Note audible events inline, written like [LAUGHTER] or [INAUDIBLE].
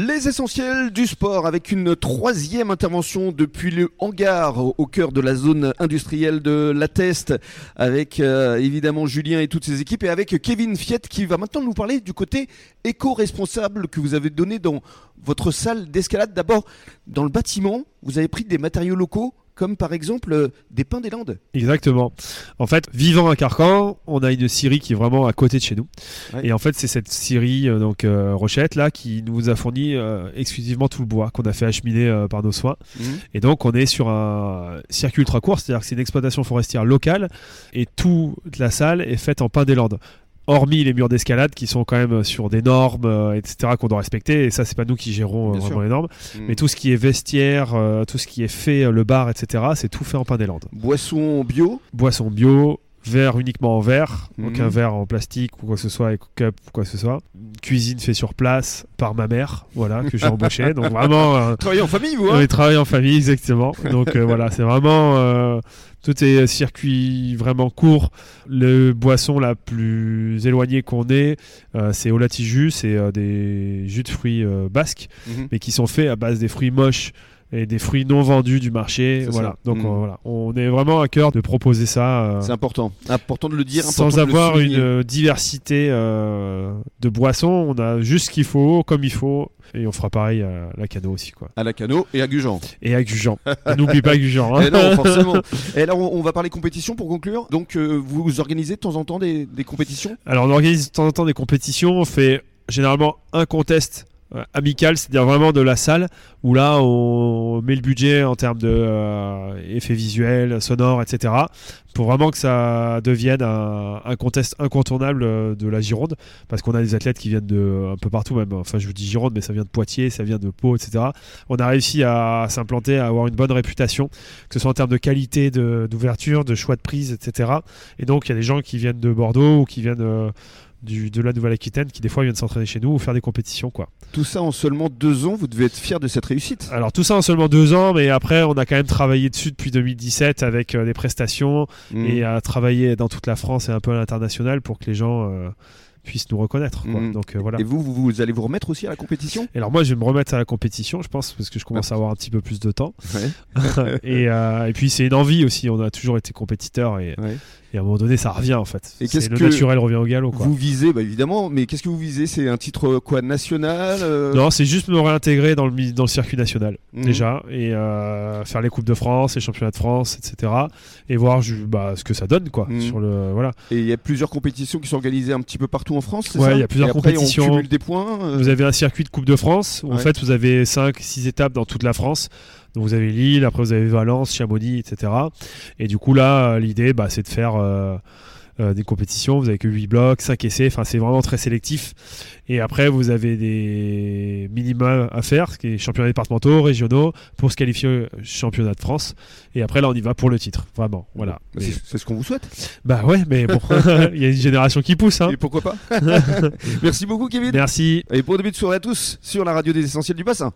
Les essentiels du sport avec une troisième intervention depuis le hangar au cœur de la zone industrielle de la Teste avec euh, évidemment Julien et toutes ses équipes et avec Kevin Fiette qui va maintenant nous parler du côté éco-responsable que vous avez donné dans votre salle d'escalade. D'abord, dans le bâtiment, vous avez pris des matériaux locaux comme par exemple euh, des pins des Landes. Exactement. En fait, vivant à Carcan, on a une scierie qui est vraiment à côté de chez nous. Et en fait, c'est cette scierie euh, donc euh, Rochette là qui nous a fourni exclusivement tout le bois qu'on a fait acheminer par nos soins. Mhm. Et donc, on est sur un circuit ultra court, c'est-à-dire que c'est une exploitation forestière locale et toute la salle est faite en pin des Landes hormis les murs d'escalade qui sont quand même sur des normes, euh, etc., qu'on doit respecter. Et ça, c'est pas nous qui gérons euh, vraiment les normes. Mm. Mais tout ce qui est vestiaire, euh, tout ce qui est fait, le bar, etc., c'est tout fait en pain des Landes. Boisson bio Boisson bio, verre uniquement en verre, mm. aucun verre en plastique ou quoi que ce soit, cup ou quoi que ce soit. Cuisine fait sur place par ma mère, voilà, que j'ai embauché. [LAUGHS] Donc vraiment. travailler en famille, vous hein travailler en famille, exactement. Donc voilà, c'est vraiment tout est circuit vraiment court. Le boisson la plus éloignée qu'on ait, euh, c'est au latijus, c'est euh, des jus de fruits euh, basques, mhm. mais qui sont faits à base des fruits moches et des fruits non vendus du marché. Voilà. Donc mhm. voilà, on est vraiment à cœur de proposer ça. c'est important, important de le dire. Sans avoir une diversité de boissons, on a juste ce qu'il faut, comme il faut, et on fera pareil à la Cano aussi. Quoi. À la Cano et à Gujan. Et à Gujan. [LAUGHS] N'oublie pas Gujan. Hein. Et eh non, forcément. [LAUGHS] Et alors, on va parler compétition pour conclure. Donc, euh, vous organisez de temps en temps des, des compétitions? Alors, on organise de temps en temps des compétitions. On fait généralement un contest euh, amical, c'est-à-dire vraiment de la salle, où là on met le budget en termes de euh, effets visuels, sonores, etc. Pour vraiment que ça devienne un, contest incontournable euh, de la Gironde, parce qu'on a des athlètes qui viennent de un peu partout même. Enfin, je vous dis Gironde, mais ça vient de Poitiers, ça vient de Pau, etc. On a réussi à s'implanter, à avoir une bonne réputation, que ce soit en termes de qualité d'ouverture, de, choix de prise, etc. Et donc il y a des gens qui viennent de Bordeaux ou qui viennent de la Nouvelle-Aquitaine qui des fois viennent s'entraîner chez nous ou faire des compétitions quoi. Tout ça en seulement deux ans, vous devez être fier de cette réussite. Alors tout ça en seulement deux ans, mais après on a quand même travaillé dessus depuis 2017 avec euh, des prestations mmh. et à travailler dans toute la France et un peu à l'international pour que les gens euh, puissent nous reconnaître. Mmh. Donc euh, voilà. Et vous, vous, allez vous remettre aussi à la compétition? Alors moi, je vais me remettre à la compétition, je pense, parce que je commence à avoir un petit peu plus de temps. [LAUGHS] et, et, puis c'est une envie aussi. On a toujours été compétiteur et, et à un moment donné, ça revient en fait. Et qu'est-ce le que naturel revient au galop. Quoi. Vous visez, bah, évidemment, mais qu'est-ce que vous visez? C'est un titre quoi national euh? Non, c'est juste me réintégrer dans le, dans le circuit national mhm. déjà et euh, faire les coupes de France, les championnats de France, etc. Et voir bah, ce que ça donne quoi. Mhm. Sur le voilà. Et il y a plusieurs compétitions qui sont organisées un petit peu partout en France. Ouais, il y a plusieurs compétitions. On cumule des points. Euh? Vous avez un circuit de Coupe de France. Où En fait, vous avez 5-6 étapes dans toute la France. Donc vous avez Lille, après vous avez Valence, Chamonix, etc. Et du coup là, l'idée, bah, c'est de faire euh, euh, des compétitions. Vous avez que 8 blocs, 5 essais. Enfin, c'est vraiment très sélectif. Et après, vous avez des minima à faire, ce qui est championnats départementaux, régionaux, pour se qualifier au championnat de France. Et après, là, on y va pour le titre. Vraiment. Voilà. C'est ce qu'on vous souhaite. Bah ouais, mais bon, [LAUGHS] [LAUGHS] il y a une génération qui pousse. Hein. Et pourquoi pas [LAUGHS] Merci beaucoup, Kevin. Merci. Et pour début de soirée à tous sur la radio des essentiels du bassin.